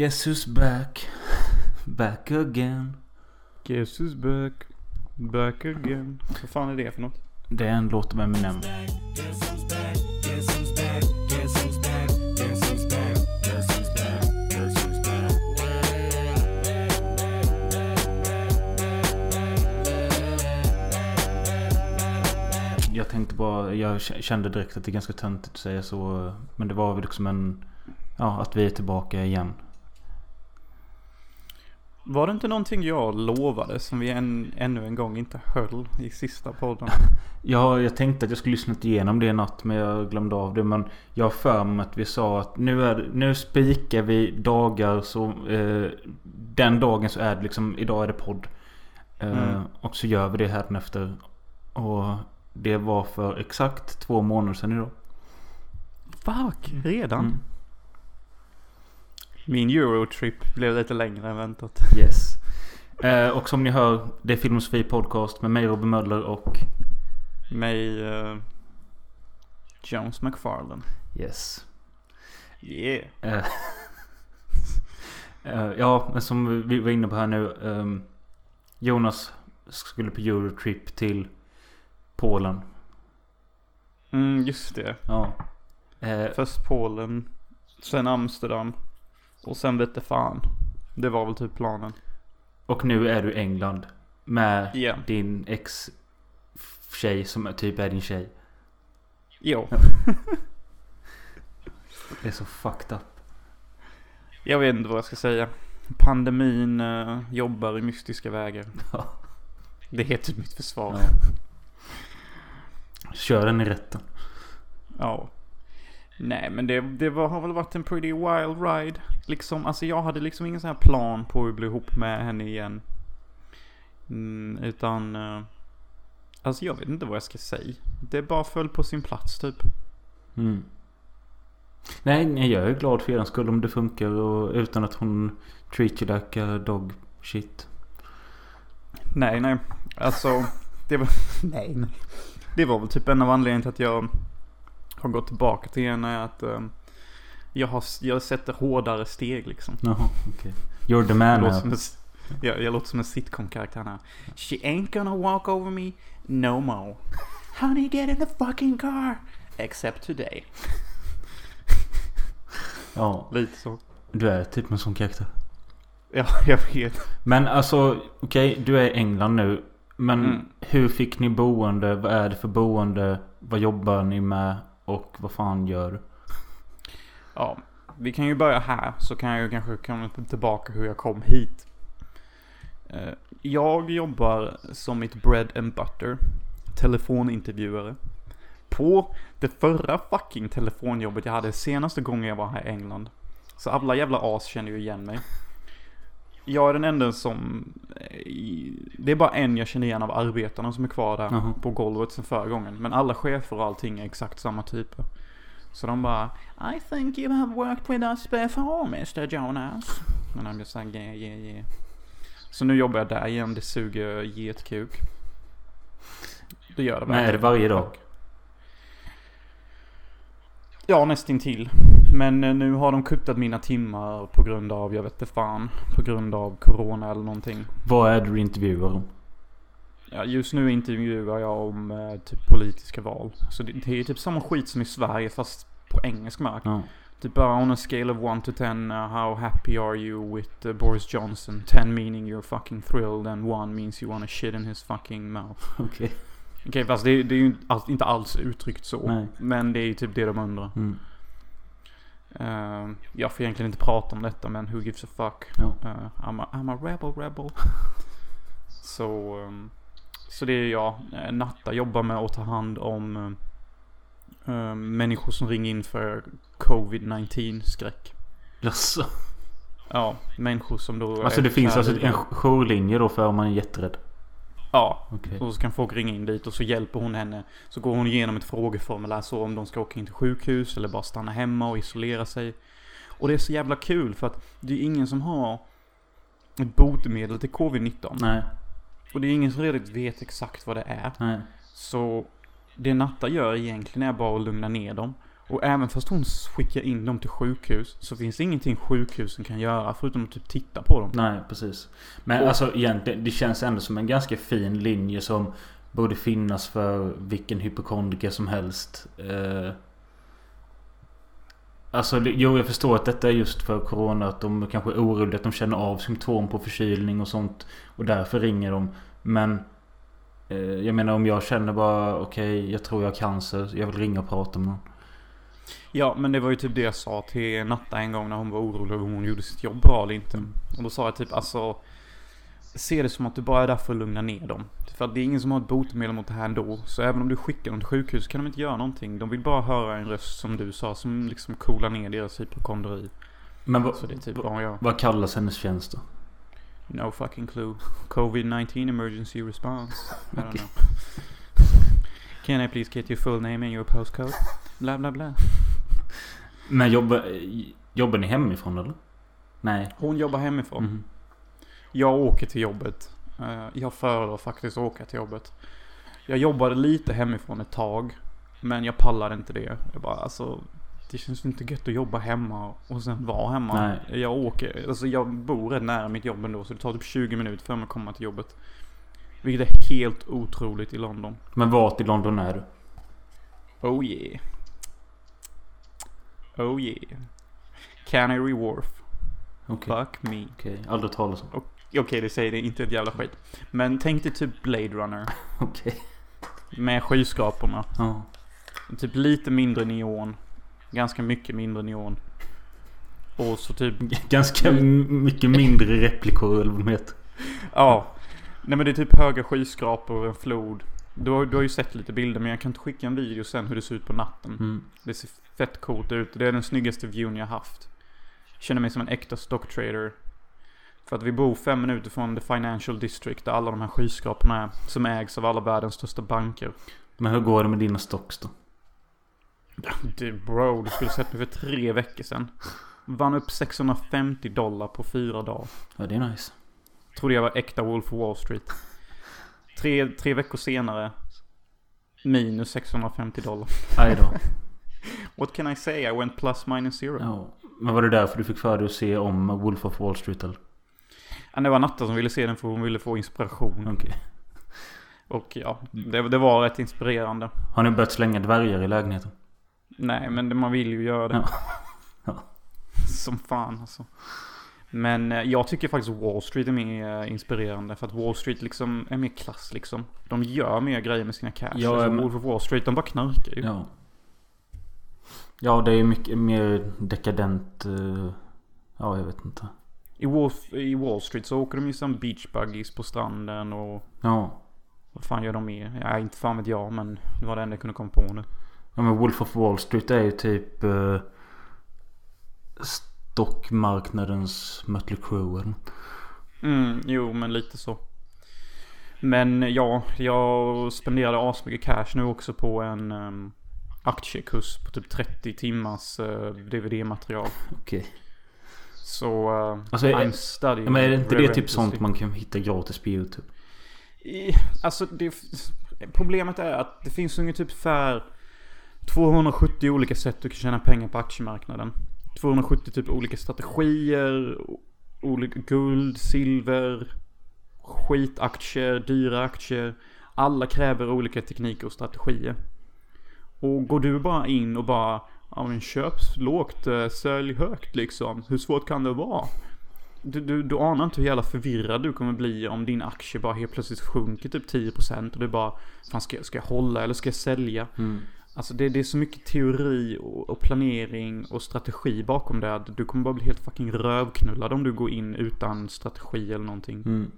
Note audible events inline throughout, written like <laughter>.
Guess who's back? Back again. Guess who's back? Back again. Vad fan är det för något? Det är en låt med Eminem. Jag tänkte bara, jag kände direkt att det är ganska töntigt att säga så. Men det var väl liksom en, ja att vi är tillbaka igen. Var det inte någonting jag lovade som vi än, ännu en gång inte höll i sista podden? <laughs> Ja, jag tänkte att jag skulle lyssna igenom det i natt men jag glömde av det. Men jag har för mig att vi sa att nu, är, nu spikar vi dagar så eh, den dagen så är det liksom, idag är det podd. Eh, Mm. Och så gör vi det här efter. Och det var för exakt två månader sedan idag. Fuck, redan? Mm. Min Eurotrip blev lite längre än väntat. Yes. Eh, och som ni hör, det är Filmosofie Podcast med mig Robin Möller och Mig... eh, Jones McFarlane. Yes. Yeah. Eh, <laughs> eh, ja, men som vi var inne på här nu. ehm, Jonas skulle på Eurotrip till Polen. Mm, just det. Ja. Eh, Först Polen, sen Amsterdam. Och sen vete fan. Det var väl typ planen. och nu är du i England. Med Ja. din ex tjej som typ är din tjej. Jo. <laughs> Det är så fucked up. Jag vet inte vad jag ska säga. Pandemin eh, jobbar i mystiska vägar. <laughs> Ja. Det är typ mitt försvar. Ja. Kör den i rätten. Ja. Nej men det, det var, har väl varit en pretty wild ride. Liksom, alltså jag hade liksom ingen sån här plan på att bli ihop med henne igen. Mm, utan... eh, alltså jag vet inte vad jag ska säga. Det bara föll på sin plats typ. Mm. Nej, nej, jag är glad för er skull om det funkar och utan att hon treat you like a dog shit. Nej, nej. Alltså, det var... <laughs> nej, nej. Det var väl typ en av anledningarna till att jag har gått tillbaka till henne. Att eh, jag, har, jag sätter hårdare steg liksom. Jaha, okej. You're the man Jag låter som en, jag, jag låter som en sitcom-karaktär här. She ain't gonna walk over me no more. Honey, get in the fucking car. Except today. <laughs> Ja, Lite så. du är typ en sån karaktär. Ja, <laughs> jag vet. Men alltså, okej, du är i England nu. Men Mm. hur fick ni boende? Vad är det för boende? Vad jobbar ni med? Och vad fan gör du? Ja, vi kan ju börja här så kan jag ju kanske komma tillbaka hur jag kom hit. Eh, jag jobbar som mitt bread and butter. Telefonintervjuare. På det förra fucking telefonjobbet jag hade senaste gången jag var här i England. Så alla jävla as känner ju igen mig. Jag är den enda som... eh, Det är bara en jag känner igen av arbetarna som är kvar där Jaha. på golvet sen förra gången. Men alla chefer och allting är exakt samma typer. Så de bara I think you have worked with us before Mr Jonas. Men I'm just like yeah yeah yeah. Så nu jobbar jag där igen, det suger getkuk. Det gör det Men är det varje dag? Ja, nästintill. Men eh, nu har de kuttat mina timmar på grund av, jag vet inte fan, på grund av corona eller någonting. Vad är det du intervjuar om? Ja, just nu intervjuar jag om eh, typ politiska val. Så det, det är typ samma skit som i Sverige fast på engelsk mark. Ja. Typ bara on a scale of 1 to 10, uh, how happy are you with uh, Boris Johnson? 10 meaning you're fucking thrilled and 1 means you wanna shit in his fucking mouth. <laughs> Okej. Okej, fast det, det är ju inte alls uttryckt så. Nej. Men det är ju typ det de undrar. Mm. Uh, jag får egentligen inte prata om detta men who gives a fuck. Ja. Uh, I'm, a, I'm a rebel rebel. <laughs> så, um, så det är jag. Uh, Natta jobbar med att ta hand om uh, människor som ringer in för covid-19 skräck. Jaså? Ja, människor som då Alltså det finns alltså en jourlinje då för om man är jätterädd? Ja, Okej. och så kan folk ringa in dit och så hjälper hon henne. Så går hon igenom ett frågeformulär så om de ska åka in till sjukhus eller bara stanna hemma och isolera sig. Och det är så jävla kul för att det är ingen som har ett botemedel till covid-19. Nej. Och det är ingen som redan vet exakt vad det är. Nej. Så det Natta gör egentligen är bara att lugna ner dem. Och även fast hon skickar in dem till sjukhus så finns det ingenting sjukhusen kan göra förutom att typ titta på dem. Nej, precis. Men Och- alltså egentligen, det känns ändå som en ganska fin linje som borde finnas för vilken hypokondriker som helst. Eh, alltså, jo jag förstår att detta är just för Corona. Att de kanske är oroliga att de känner av symptom på förkylning och sånt. Och därför ringer de. Men eh, jag menar om jag känner bara okej, jag tror jag har cancer. Jag vill ringa och prata med någon. Ja, men det var ju typ det jag sa till Natta en gång när hon var orolig över om hon gjorde sitt jobb bra eller inte. Och då sa jag typ alltså Se det som att du bara är där för att lugna ner dem. För att det är ingen som har ett botemedel mot det här ändå. Så även om du skickar dem till sjukhus kan de inte göra någonting. De vill bara höra en röst som du sa som liksom coolar ner deras hypokondri. Men vad, typ vad kallas hennes tjänst då? No fucking clue. Covid-19 emergency response. I don't know. Can I please get your full name and your postcode? Bla bla bla. Men jobbar, jobbar ni hemifrån eller? Nej. Hon jobbar hemifrån. Mhm. Jag åker till jobbet. Eh, Jag föredrar faktiskt att åka till jobbet. Jag jobbade lite hemifrån ett tag. Men jag pallade inte det. Jag bara alltså. Det känns inte gött att jobba hemma och sen vara hemma. Nej. Jag åker, alltså jag bor rätt nära mitt jobb ändå. Så det tar typ 20 minuter för mig att komma till jobbet. Vilket är helt otroligt i London. Men vart i London är du? Oh yeah. Oh yeah. Canary Wharf. Okej. Fuck me. Okej, aldrig talas om. Okej, det säger det inte ett jävla skit. Men tänk dig typ Blade Runner. <laughs> Okej. Med skyskraporna. Ja. Typ lite mindre neon. Ganska mycket mindre neon. Och så typ, Ganska mycket mindre <laughs> replikor eller vad de heter. ja. Nej men det är typ höga skyskrapor och en flod. Du har, du har ju sett lite bilder men jag kan inte skicka en video sen hur det ser ut på natten. Mm. Det ser fett coolt ut. Det är den snyggaste viewn jag haft. Känner mig som en äkta stocktrader. För att vi bor fem minuter från the financial district där alla de här skyskraporna är. Som ägs av alla världens största banker. Men hur går det med dina stocks då? Du bro, du skulle sett mig för tre veckor sedan. Vann upp 650 dollar på fyra dagar. Ja, det är nice. Trodde jag var äkta Wolf of Wall Street. Tre, tre veckor senare. Minus 650 dollar. Aj då. <laughs> What can I say? I went plus minus zero. Ja. Men var det därför du fick för dig att se om Wolf of Wall Street eller? Ja, det var Natta som ville se den för hon ville få inspiration. Okej. Och ja, det, det var rätt inspirerande. Har ni börjat slänga dvärgar i lägenheten? Nej, men det, man vill ju göra det. Ja. <laughs> Ja. Som fan alltså. Men eh, jag tycker faktiskt Wall Street är mer eh, inspirerande. För att Wall Street liksom är mer klass liksom. De gör mer grejer med sina cash. Ja, alltså, Wolf of Wall Street, de bara knarkar ju. Ja. Ja, det är mycket mer dekadent. eh, Ja, jag vet inte. I, Wall, I Wall Street så åker de ju som beach buggies på stranden och Ja. vad fan gör de mer? Ja, inte fan vet jag men det var det enda jag kunde komma på nu. Ja men Wolf of Wall Street är ju typ eh, stockmarknadens Mötley Crüe. Mm, jo men lite så. Men ja, jag spenderade asmycket cash nu också på en um, aktiekurs på typ 30 timmars eh, DVD-material. Okej. Så uh, Alltså, I'm studying. Ja, men är det inte det typ sånt man kan hitta gratis på YouTube? I- Alltså det, problemet är att det finns ungefär 270 olika sätt du kan tjäna pengar på aktiemarknaden. 270 typ olika strategier, olika guld, silver, skitaktier, dyra aktier. Alla kräver olika tekniker och strategier. Och går du bara in och bara, ja men köp lågt, eh, sälj högt liksom. Hur svårt kan det vara? Du, du, du anar inte hur jävla förvirrad du kommer bli om din aktie bara helt plötsligt sjunker typ 10% och du bara Fan ska jag, ska jag hålla eller ska jag sälja? Mm. Alltså det, det är så mycket teori och, och planering och strategi bakom det att du kommer bara bli helt fucking rövknullad om du går in utan strategi eller någonting. Mm.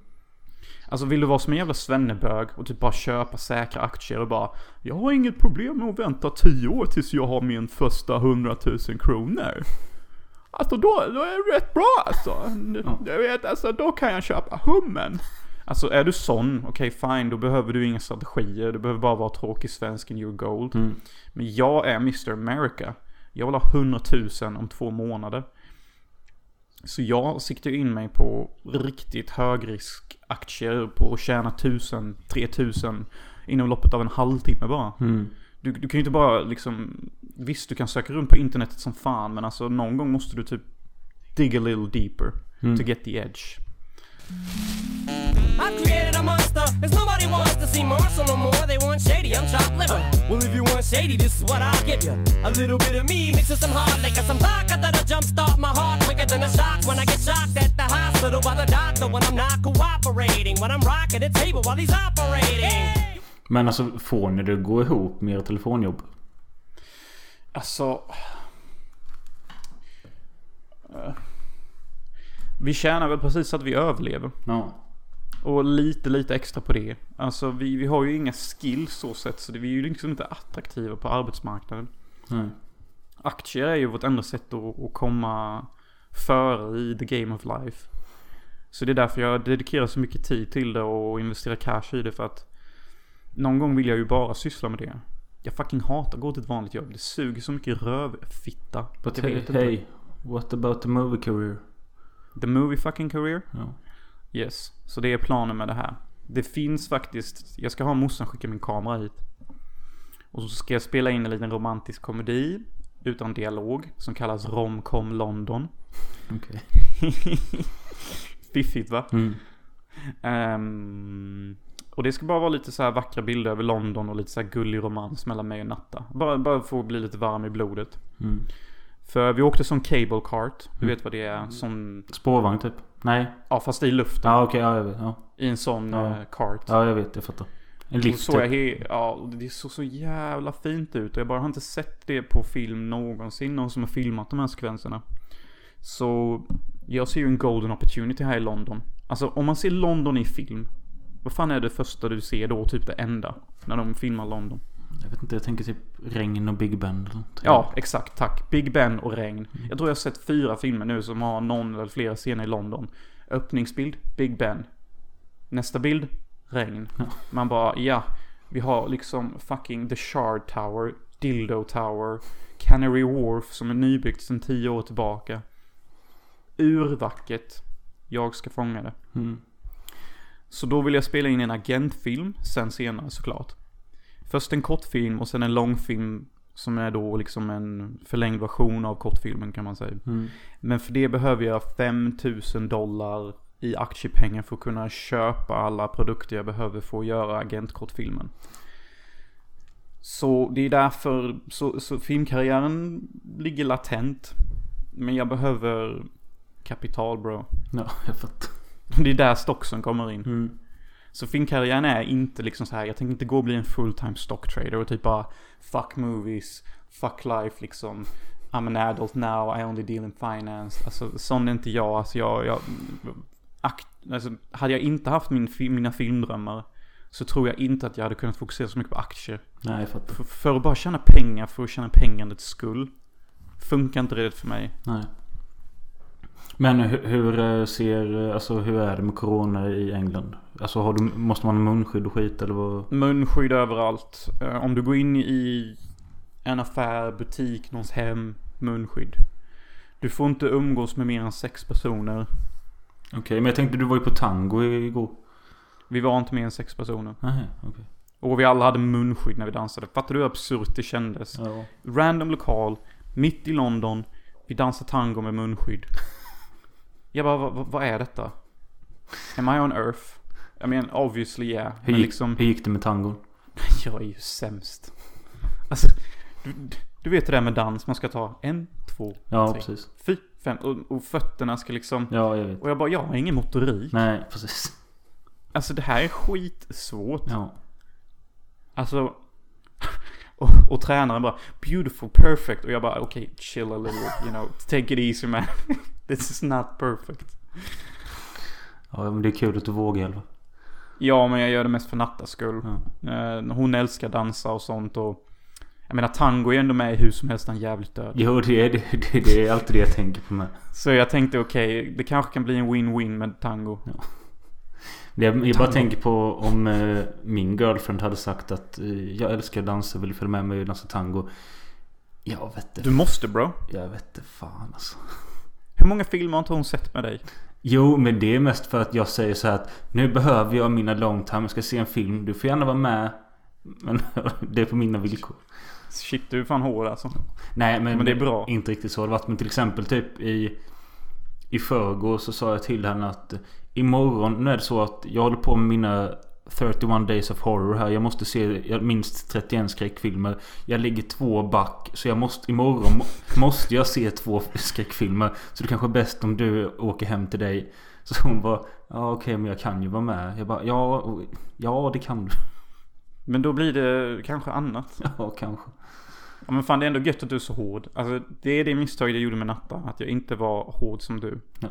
Alltså vill du vara som en jävla svennebög och typ bara köpa säkra aktier och bara Jag har inget problem med att vänta 10 år tills jag har min första 100 000 kronor. Alltså då, då är det rätt bra alltså. Jag vet alltså, då kan jag köpa hummen. Alltså är du sån, okej fine, då behöver du inga strategier. Du behöver bara vara tråkig svensk in your gold. Mm. Men jag är Mr America. Jag vill ha 100 000 om två månader. Så jag siktar in mig på riktigt högriskaktier på att tjäna 1000, 3000 inom loppet av en halvtimme bara. Mm. Du, du kan ju inte bara liksom Visst, du kan söka runt på internetet som fan, men alltså någon gång måste du typ dig a little deeper Mm. to get the edge. I've created a monster. Cause nobody wants to see Marshall no more. They want shady, I'm chopped liver. Well, if you want shady, this is what I'll give you. A little bit of me mixed with some hard liquor, some vodka that'll jumpstart my heart quicker than a shock when I get shocked at the hospital by the doctor when I'm not cooperating. When I'm rocking the table while he's operating. Men alltså får ni det att gå ihop med era telefonjobb? Alltså... eh, Vi tjänar väl precis så att vi överlever. Ja. Och lite, lite extra på det. Alltså vi, vi har ju inga skills så sett, så det, vi är ju liksom inte attraktiva på arbetsmarknaden. Nej. Aktier är ju vårt enda sätt att, att komma före i the game of life. Så det är därför jag dedikerar så mycket tid till det och investerar cash i det för att någon gång vill jag ju bara syssla med det. Jag fucking hatar att gå till ett vanligt jobb. Det suger så mycket rövfitta. But hey, hey, what about the movie career? The movie fucking career? Ja. Yes. Så det är planen med det här. Det finns faktiskt, jag ska ha morsan skicka min kamera hit. Och så ska jag spela in en liten romantisk komedi utan dialog som kallas Romcom London. Okej. <laughs> Fiffigt va? Mm. Ehm, och det ska bara vara lite så här vackra bilder över London och lite så här gullig romans mellan mig och Natta. Bara, bara att bli lite varm i blodet. Mm. För vi åkte som cable cart. Du vet vad det är? Som, Spårvagn typ? Nej? ja fast i luften. Ja okej, ja jag vet. Ja. I en sån Ja. eh, cart. ja jag vet, jag fattar. En lift så typ. ja, det såg så jävla fint ut. Och jag bara har inte sett det på film någonsin. Någon som har filmat de här sekvenserna. Så jag ser ju en golden opportunity här i London. Alltså om man ser London i film. Vad fan är det första du ser då? Typ det enda. När de filmar London. Jag vet inte, jag tänker typ regn och Big Ben. Ja, exakt. Tack. Big Ben och regn. Jag tror jag har sett fyra filmer nu som har någon eller flera scener i London. Öppningsbild, Big Ben. Nästa bild, regn. Man bara, ja. Vi har liksom fucking The Shard Tower, Dildo Tower, Canary Wharf som är nybyggt sedan tio år tillbaka. Urvackert. Jag ska fånga det. Mm. Så då vill jag spela in en agentfilm sen senare såklart. Först en kortfilm och sen en långfilm som är då liksom en förlängd version av kortfilmen kan man säga. Mm. Men för det behöver jag 5000 dollar i aktiepengar för att kunna köpa alla produkter jag behöver för att göra agentkortfilmen. Så det är därför, så, så filmkarriären ligger latent. Men jag behöver kapital bro. Ja, jag fattar. Det är där stocksen kommer in. Mm. Så filmkarriären är inte liksom så här. jag tänker inte gå och bli en fulltime stocktrader och typ bara fuck movies, fuck life liksom. I'm an adult now, I only deal in finance. Alltså sån är inte jag. Alltså jag, jag akt, alltså, hade jag inte haft min, mina filmdrömmar så tror jag inte att jag hade kunnat fokusera så mycket på aktier. Nej, jag fattar. För, för att bara tjäna pengar för att tjäna pengandets skull. Funkar inte det för mig. Nej. Men hur, hur eh, ser, eh, alltså hur är det med Corona i England? Alltså du, måste man ha munskydd och skit eller vad? Munskydd överallt. Eh, Om du går in i en affär, butik, någons hem, munskydd. Du får inte umgås med mer än sex personer. Okej, men jag tänkte du var ju på tango igår. Vi var inte mer än sex personer. Nej, okej. Och vi alla hade munskydd när vi dansade. Fattar du hur absurt det kändes? Ja. Random lokal, mitt i London. Vi dansar tango med munskydd. Jag bara, vad, vad är detta? Am I on earth? I mean, obviously yeah. Hur, Men gick, liksom, hur gick det med tangon? <laughs> jag är ju sämst. Alltså, du, du vet det där med dans. Man ska ta en, två, Ja, tre, precis. fy, fem. Och, och fötterna ska liksom... Ja, jag vet. Och jag bara, jag har ingen motorik. Nej, precis. Alltså det här är skitsvårt. Ja. Alltså. <laughs> Och, och tränaren bara beautiful, perfect. Och jag bara okej, okay, chill a little, you know, take it easy man. <laughs> <laughs> This is not perfect. Ja, men det är kul att du vågar i alla fall. Ja, men jag gör det mest för Nattas skull. Ja. Eh, hon älskar dansa och sånt och jag menar tango är ändå med i hur som helst en jävligt död. Jo, det är, det, det, det är alltid det jag tänker på med. Så jag tänkte okej, det kanske kan bli en win-win med tango. Det jag, jag bara tänker på om eh, min girlfriend hade sagt att eh, jag älskar dansa, vill följa med mig och dansa tango. Jag vet Du det. måste bro. Jag vet det fan alltså. Hur många filmer har inte hon sett med dig? Jo, men det är mest för att jag säger så här att nu behöver jag mina long time. Jag ska se en film. Du får gärna vara med. Men <laughs> det är på mina villkor. Shit, du är fan hård alltså. Nej men, Men det är bra. Inte riktigt så det varit. Men till exempel typ i I förrgår så sa jag till henne att Imorgon, nu är det så att jag håller på med mina 31 Days of Horror här. Jag måste se minst 31 skräckfilmer. Jag ligger två back. Så jag måste, imorgon må, måste jag se två skräckfilmer. Så det kanske är bäst om du åker hem till dig. Så hon bara Ja okej okay, men jag kan ju vara med. Jag bara ja, ja det kan du. Men då blir det kanske annat. <laughs> Ja kanske. Ja men fan det är ändå gött att du är så hård. Alltså det är det misstaget jag gjorde med Natta. Att jag inte var hård som du. Ja.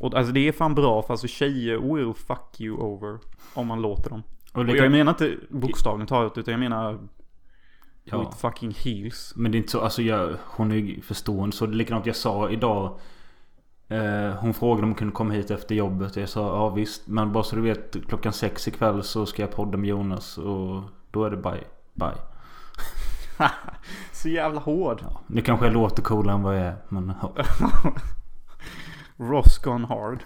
Och alltså det är fan bra för alltså tjejer will fuck you over. Om man låter dem. Och Och jag kan, menar inte bokstavligt talat utan jag menar Ja. with fucking heels. Men det är inte så, alltså jag, hon är ju förstående. Så det är likadant jag sa idag. Eh, hon frågade om hon kunde komma hit efter jobbet. Jag sa ja visst. Men bara så du vet klockan sex ikväll så ska jag podda med Jonas. Och då är det bye. Bye. <laughs> Så jävla hård. Ja, nu kanske jag låter coolare än vad jag är. Men ja. <laughs> Ross gone hard.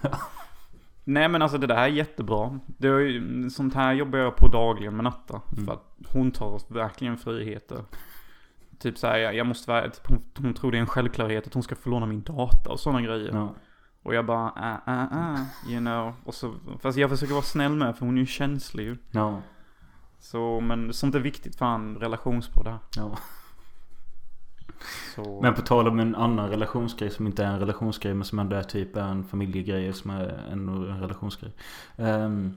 Nej men alltså det där är jättebra. Det är ju, sånt här jobbar jag på dagligen med Natta. Mm. För att hon tar oss verkligen friheter. Typ såhär, jag, jag måste vara, typ, hon, hon tror det är en självklarhet att hon ska få låna min data och sådana grejer. Ja. Och jag bara, ah, ah, ah, you know. Och så, fast jag försöker vara snäll med för hon är ju känslig ju. Ja. Så, men sånt är viktigt för en relationspodd här. ja. Så, Men på tal om en annan relationsgrej som inte är en relationsgrej men som ändå är typ en familjegrej som är ändå en relationsgrej. Um,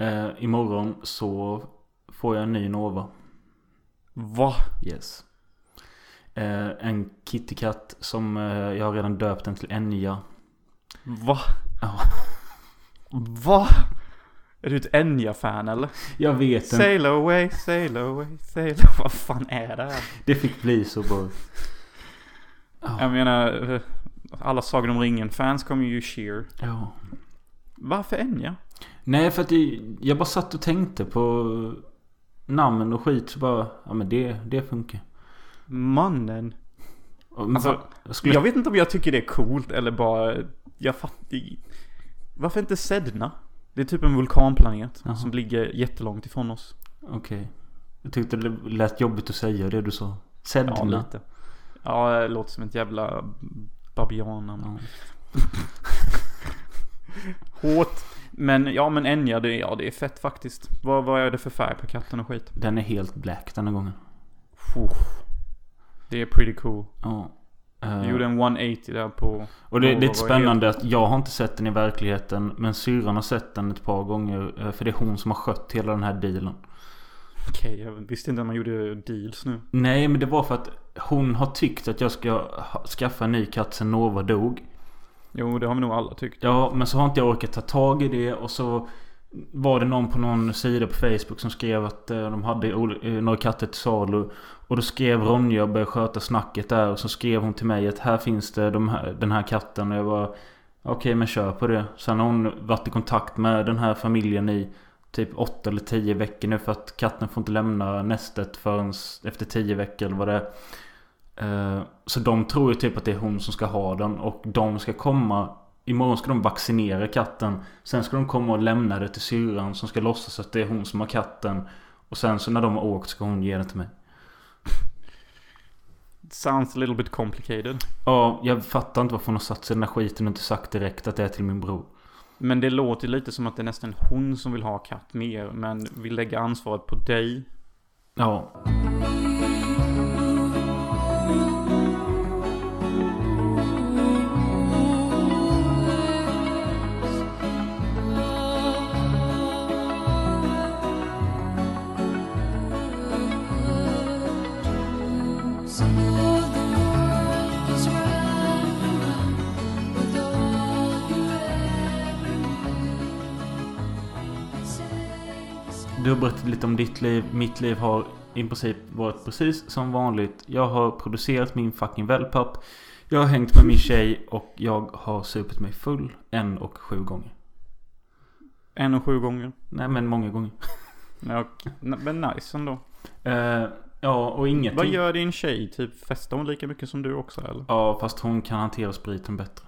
uh, imorgon så får jag en ny Nova. va? Yes. Eh, en kittykatt som eh, jag har redan döpt den till Enya. Va? Ja. Va? Är du ett Enya-fan eller? Jag vet inte. Sail away, sail away, sail <laughs> Vad fan är det här? Det fick bli så bara. Jag menar, eh, alla Sagan om ringen-fans kommer ju cheer. Ja. Varför Enya? Nej för att det, jag bara satt och tänkte på namn och skit så bara. Ja men det, det funkar. Mannen. Alltså, jag skulle, Jag vet inte om jag tycker det är coolt eller bara, jag fattar Varför inte Sedna? Det är typ en vulkanplanet Jaha. som ligger jättelångt ifrån oss. Okej. Jag tyckte det lät jobbigt att säga det du sa. Ja, Sedna. lite. Ja, det låter som ett jävla babiannamn. Ja. <laughs> Hårt. Men ja, men Enya, det, ja, det är fett faktiskt. Vad, vad är det för färg på katten och skit? Den är helt black denna gången. Uff. Det är pretty cool. Ja. Du gjorde en 180 där på... Och det, är lite spännande att jag har inte sett den i verkligheten. Men syrran har sett den ett par gånger. eh, För det är hon som har skött hela den här dealen. Okej, jag visste inte att man gjorde deals nu. Nej men det var för att hon har tyckt att jag ska skaffa en ny katt sen Nova dog. Jo, det har vi nog alla tyckt. Ja men så har inte jag orkat ta tag i det och så var det någon på någon sida på Facebook som skrev att eh, de hade några katter till salu. Och då skrev Ronja och började sköta snacket där. Och så skrev hon till mig att här finns det de här, den här katten. Och jag var okej men kör på det. Sen har hon varit i kontakt med den här familjen i typ 8 eller 10 veckor nu. För att katten får inte lämna nästet förrän efter 10 veckor eller vad det är. Eh, så de tror ju typ att det är hon som ska ha den. Och de ska komma Imorgon ska de vaccinera katten. Sen ska de komma och lämna det till syrran som ska låtsas att det är hon som har katten. Och sen så när de har åkt ska hon ge den till mig. Sounds a little bit complicated. Ja, jag fattar inte varför hon har satt sig i den här skiten och inte sagt direkt att det är till min bror. Men det låter lite som att det är nästan hon som vill ha katt mer. Men vill lägga ansvaret på dig. Ja. Du har berättat lite om ditt liv. Mitt liv har i princip varit precis som vanligt. Jag har producerat min fucking wellpapp. Jag har hängt med min tjej och jag har supit mig full en och sju gånger. En och sju gånger. Nej men många gånger. Ja, men nice ändå. Eh, ja och ingenting. Vad gör din tjej? Typ festar hon lika mycket som du också eller? Ja fast hon kan hantera spriten bättre.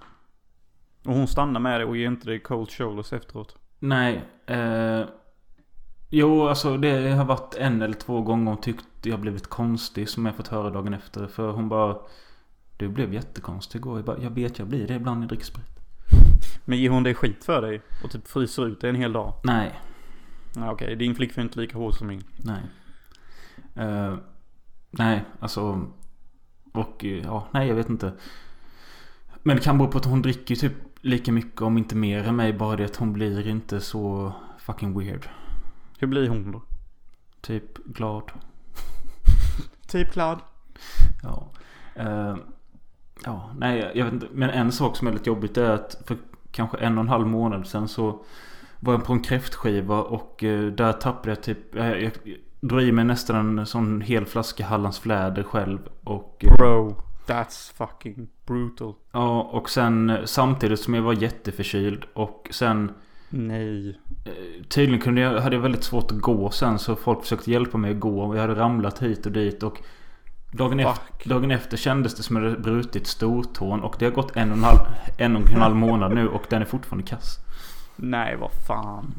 Och hon stannar med dig och ger inte dig cold shoulders efteråt? Nej. Eh, Jo, alltså det har varit en eller två gånger hon tyckt jag blivit konstig som jag fått höra dagen efter. För hon bara... Du blev jättekonstig igår. Jag, bara, jag vet jag blir det ibland när jag dricker sprit. <laughs> Men ger hon dig skit för dig? Och typ fryser ut dig en hel dag? Nej, Ja, Okej, din flickvän är inte lika hård som min. nej. Eh, nej, alltså... Och ja, nej jag vet inte. Men det kan bero på att hon dricker typ lika mycket om inte mer än mig. Bara det att hon blir inte så fucking weird. Hur blir hon då? Typ glad. Typ glad. Ja. Eh, ja, nej jag- vet inte. Men en sak som är lite jobbigt är att för kanske en och en halv månad sedan så var jag på en kräftskiva och eh, där tappade jag typ... Jag, jag, jag drog i mig nästan en sån hel flaska Hallands fläder själv. Och, Bro, that's fucking brutal. ja, och sen samtidigt som jag var jätteförkyld och sen Nej. eh, Tydligen kunde jag, hade jag väldigt svårt att gå sen så folk försökte hjälpa mig att gå. Och jag hade ramlat hit och dit och dagen, Fuck. efter, dagen efter kändes det som att jag hade brutit stortån. Och det har gått en och en halv, en och en halv månad nu och den är fortfarande kass. Nej, vad fan.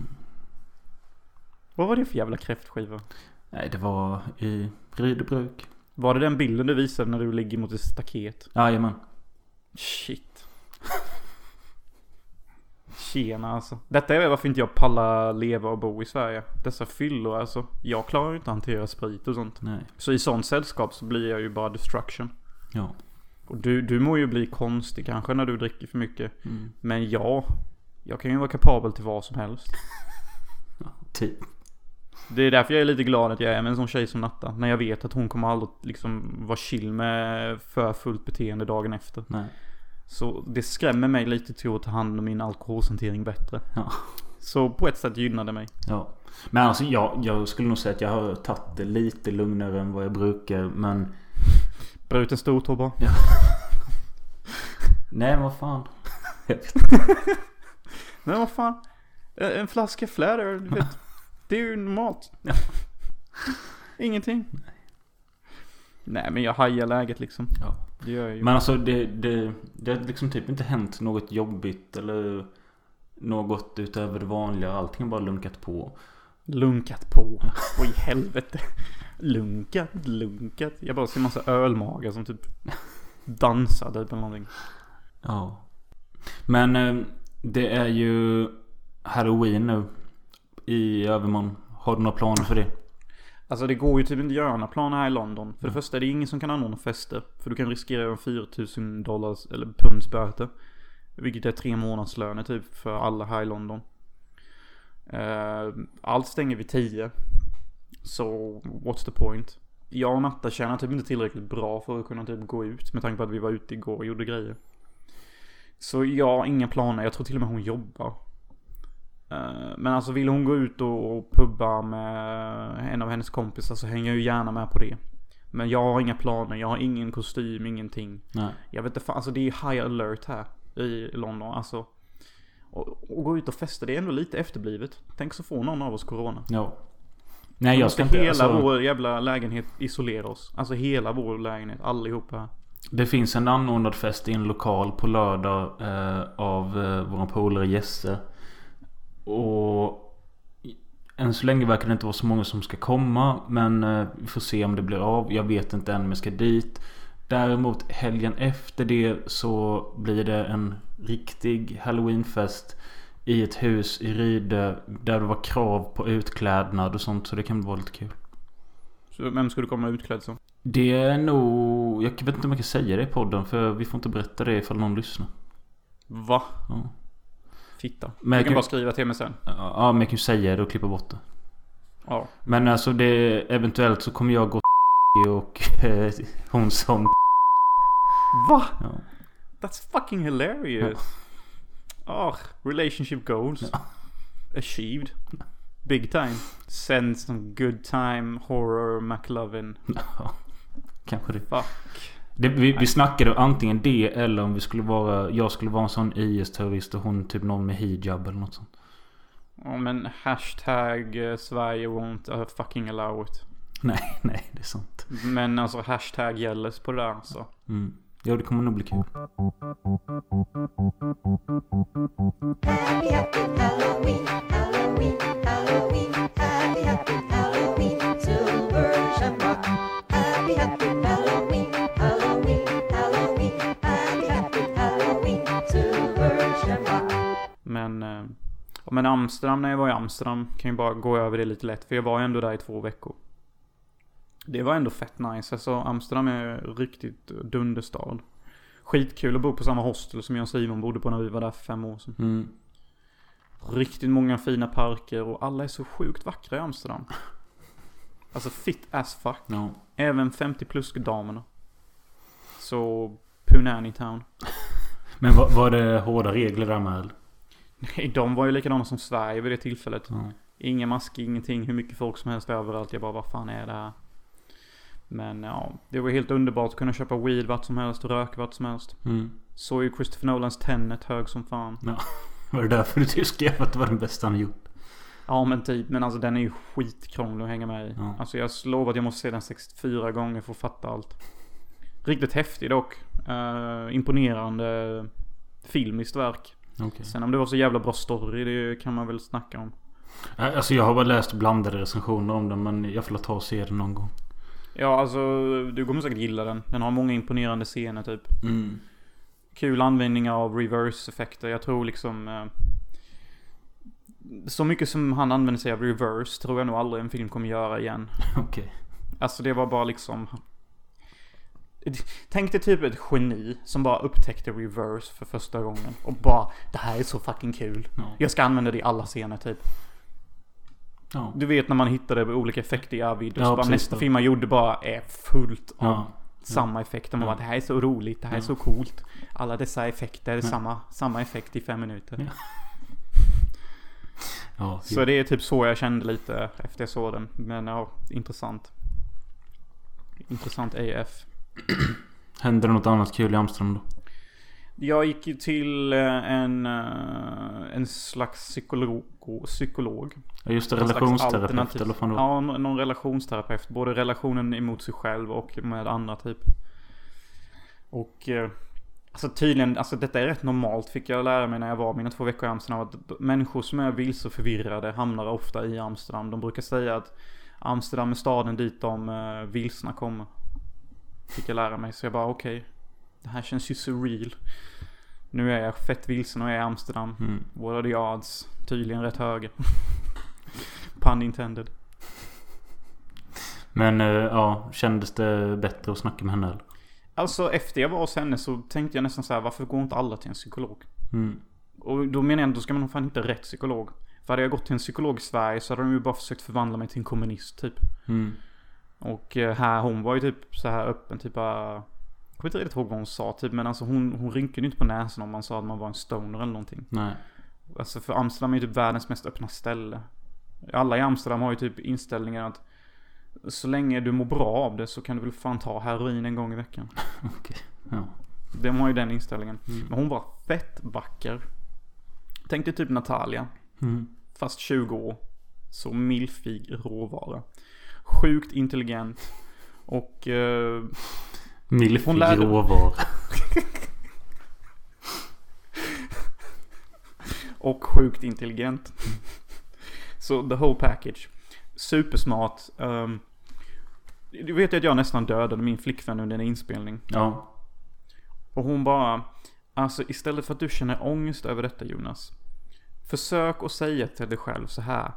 Vad var det för jävla kräftskiva? Nej, det var i Rydöbruk. Var det den bilden du visade när du ligger mot ett staket? Jajamän. Shit. Tjena alltså. Detta är varför inte jag pallar leva och bo i Sverige. Dessa fyllor alltså. Jag klarar ju inte att hantera sprit och sånt. Nej. Så i sånt sällskap så blir jag ju bara destruction. Ja. Och du, du må ju bli konstig kanske när du dricker för mycket. Mm. Men jag, jag kan ju vara kapabel till vad som helst. <laughs> Typ. Det är därför jag är lite glad att jag är med en sån tjej som Natta. När jag vet att hon kommer aldrig liksom vara chill med för fullt beteende dagen efter. Nej. Så det skrämmer mig lite till att ta hand om min alkoholhantering bättre. Ja. Så på ett sätt gynnar det mig. Ja. Men alltså jag, jag skulle nog säga att jag har tagit det lite lugnare än vad jag brukar. Men... Bruten stortå bara. <laughs> Nej men vad fan. Men <laughs> vad fan. En flaska fläder, du vet. Det är ju normalt. Ja. Ingenting. Nej men jag hajar läget liksom. Ja. Det gör jag ju. Men alltså det, det, det har liksom typ inte hänt något jobbigt eller något utöver det vanliga. Allting har bara lunkat på. Lunkat på. Oj helvete. Lunkat, lunkat. Jag bara ser en massa ölmagar som typ dansar typ eller någonting. Ja. Men eh, det är ju Halloween nu. I övermorgon. Har du några planer för det? Alltså det går ju typ inte göra planer här i London. För det första är det ingen som kan anordna fester. För du kan riskera en 4000 dollars eller punds böter. Vilket är tre månadslöner typ för alla här i London. Eh, Allt stänger vid 10. Så what's the point? Jag och Natta tjänar typ inte tillräckligt bra för att kunna typ gå ut. Med tanke på att vi var ute igår och gjorde grejer. Så jag har inga planer. Jag tror till och med hon jobbar. Eh, Men alltså vill hon gå ut och och pubba med en av hennes kompisar så hänger jag ju gärna med på det. Men jag har inga planer, jag har ingen kostym, ingenting. Nej. Jag vet inte fan, alltså det är high alert här i London. Alltså. Och, och gå ut och festa, det är ändå lite efterblivet. Tänk så får någon av oss corona. Ja. Nej jag ska inte... hela Alltså, vår jävla lägenhet isolera oss. Alltså hela vår lägenhet, allihopa. Det finns en anordnad fest i en lokal på lördag eh, av eh, våra polare Jesse. Och än så länge verkar det inte vara så många som ska komma. Men eh, vi får se om det blir av. Jag vet inte än om jag ska dit. Däremot helgen efter det så blir det en riktig halloweenfest. I ett hus i Ryde. Där det var krav på utklädnad och sånt. Så det kan vara lite kul. Så vem skulle komma utklädd som? Det är nog... Jag vet inte om jag kan säga det i podden. För vi får inte berätta det ifall någon lyssnar. Va? Ja. Fitta. Men du kan kan- bara skriva till mig sen. Ja, men jag kan ju säga det och klippa bort det. Ja. Men alltså det... Eventuellt så kommer jag gå och <laughs> hon som... Va? Ja. That's fucking hilarious. Ah, relationship goals. Achieved. Big time. Send some good time horror McLovin. Kanske det. Fuck. Det vi, vi snackade antingen det eller om vi skulle vara... Jag skulle vara en sån IS-terrorist och hon typ någon med hijab eller något sånt. Ja men hashtag eh, Sverige won't uh, fucking allow it. Nej, <laughs> nej det är sant. Men alltså hashtag gäller på det där alltså. Mm. Ja, det kommer nog bli kul. Happy, happy Halloween, Halloween, men Amsterdam, när jag var i Amsterdam, kan ju bara gå över det lite lätt. För jag var ju ändå där i två veckor. Det var ändå fett nice. Alltså Amsterdam är riktigt dunderstad. Skitkul att bo på samma hostel som jag och Simon bodde på när vi var där för fem år sedan. Mm. Riktigt många fina parker och alla är så sjukt vackra i Amsterdam. Alltså fit as fuck. Ja. Även 50 plus damerna. Så Punani Town. <laughs> Men var, var det hårda regler där med? Nej, de var ju likadana som Sverige vid det tillfället. Ja. Inga masker, ingenting. Hur mycket folk som helst överallt. Jag bara, vad fan är det här? Men ja, det var helt underbart att kunna köpa weed vart som helst och röka vart som helst. Mm. Såg ju Christopher Nolans Tenet hög som fan. <laughs> Var det därför du skrev att det var den bästa han gjort? Ja men typ, men alltså den är ju skitkrånglig att hänga med i. Ja. Alltså jag lovar att jag måste se den 64 gånger för att fatta allt. Riktigt häftig dock. Uh, imponerande filmiskt verk. Okej. Sen om det var så jävla bra story, det kan man väl snacka om. Alltså jag har bara läst blandade recensioner om den men jag får ta och se den någon gång. Ja alltså, du kommer säkert gilla den. Den har många imponerande scener typ. Mm. Kul användning av reverse-effekter. Jag tror liksom... Eh, så mycket som han använder sig av reverse tror jag nog aldrig en film kommer göra igen. <laughs> Okej. Alltså det var bara liksom... Tänk dig typ ett geni som bara upptäckte reverse för första gången. Och bara, det här är så fucking kul. Ja. Jag ska använda det i alla scener typ. Ja. Du vet när man hittade olika effekter i Avid. Och Ja, så bara nästa film man gjorde bara är fullt av samma effekter. Man bara, det här är så roligt, det här är så coolt. Alla dessa effekter samma, samma effekt i fem minuter. <laughs> Så det är typ så jag kände lite efter jag såg den. Men ja, intressant. Intressant AF. <clears throat> Hände det något annat kul i Amsterdam då? Jag gick ju till eh, en, eh, en slags psykolog. psykolog. Ja just det, relationsterapeut eller fan var? Ja, nå- någon relationsterapeut. Både relationen emot sig själv och med andra typ. Och eh, alltså tydligen, alltså detta är rätt normalt fick jag lära mig när jag var mina två veckor i Amsterdam. Att människor som är vilse och förvirrade hamnar ofta i Amsterdam. De brukar säga att Amsterdam är staden dit de vilsna kommer. Fick jag lära mig. Så jag bara okej. det här känns ju surreal. Nu är jag fett vilsen och är i Amsterdam. Mm. What are the odds? Tydligen rätt höga. <laughs> Pun intended. Men eh, ja, kändes det bättre att snacka med henne eller? Alltså efter jag var hos henne så tänkte jag nästan så här, varför går inte alla till en psykolog? Mm. Och då menar jag, då ska man nog fan hitta rätt psykolog. För hade jag gått till en psykolog i Sverige så hade de ju bara försökt förvandla mig till en kommunist typ. Mm. Och eh, här, hon var ju typ så här öppen, typ bara... Jag kommer inte riktigt ihåg vad hon sa typ, men alltså hon, hon rynkade inte på näsan om man sa att man var en stoner eller någonting. Nej. Alltså för Amsterdam är ju typ världens mest öppna ställe. Alla i Amsterdam har ju typ inställningen att så länge du mår bra av det så kan du väl fan ta heroin en gång i veckan. <laughs> Okej. Ja. De har ju den inställningen. Mm. Men hon var fett vacker. Tänk dig typ Natalia. Mm. Fast 20 år. Så milfig råvara. Sjukt intelligent. Och... Eh, Milfig Hon lärde- råvara. <laughs> och sjukt intelligent. Så the whole package. Supersmart. Um, du vet ju att jag nästan dödade min flickvän under en inspelning. Ja. Och hon bara, alltså istället för att du känner ångest över detta Jonas. Försök att säga till dig själv så här.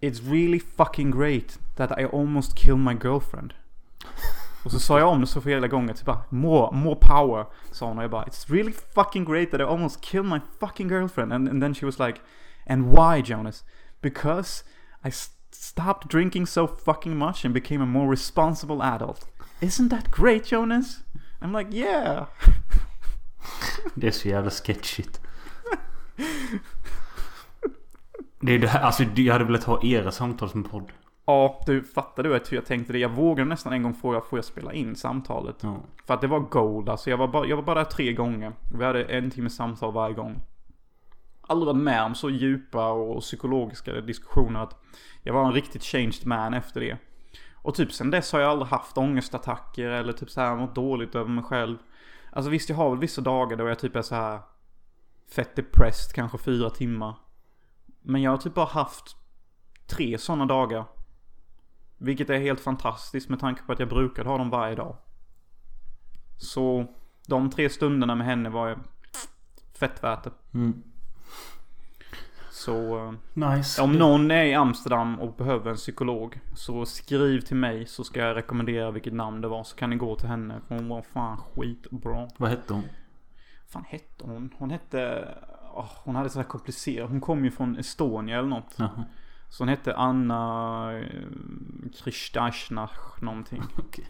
It's really fucking great that I almost killed my girlfriend. <laughs> Och så sa jag om det så flera gånger, typ bara more, more power. Sa hon och jag bara It's really fucking great that I almost killed my fucking girlfriend. And, and then she was like And why Jonas? Because I stopped drinking so fucking much and became a more responsible adult. Isn't that great Jonas? I'm like yeah. Det är så jävla sketchigt. <laughs> Det är det här, alltså jag hade velat ha era samtal som podd. Ja, du fattar du hur jag tänkte det? Jag vågade nästan en gång fråga, får jag spela in samtalet? Ja. För att det var gold, alltså jag var bara, jag var bara där tre gånger. Vi hade en timme samtal varje gång. Aldrig varit med om så djupa och psykologiska diskussioner att jag var en riktigt changed man efter det. Och typ sen dess har jag aldrig haft ångestattacker eller typ så här mått dåligt över mig själv. Alltså visst, jag har väl vissa dagar då jag typ är så här fett depressed, kanske fyra timmar. Men jag har typ bara haft tre sådana dagar. Vilket är helt fantastiskt med tanke på att jag brukade ha dem varje dag. Så de tre stunderna med henne var fett värt det. Mm. Så eh, Nice. om någon är i Amsterdam och behöver en psykolog så skriv till mig så ska jag rekommendera vilket namn det var så kan ni gå till henne. För hon var fan skitbra. Vad hette hon? fan hette hon? Hon hette... åh, hon hade sådär komplicerat. Hon kom ju från Estonia eller något. Jaha. Så hon hette Anna eh, Kristashnach någonting. <laughs> Okej.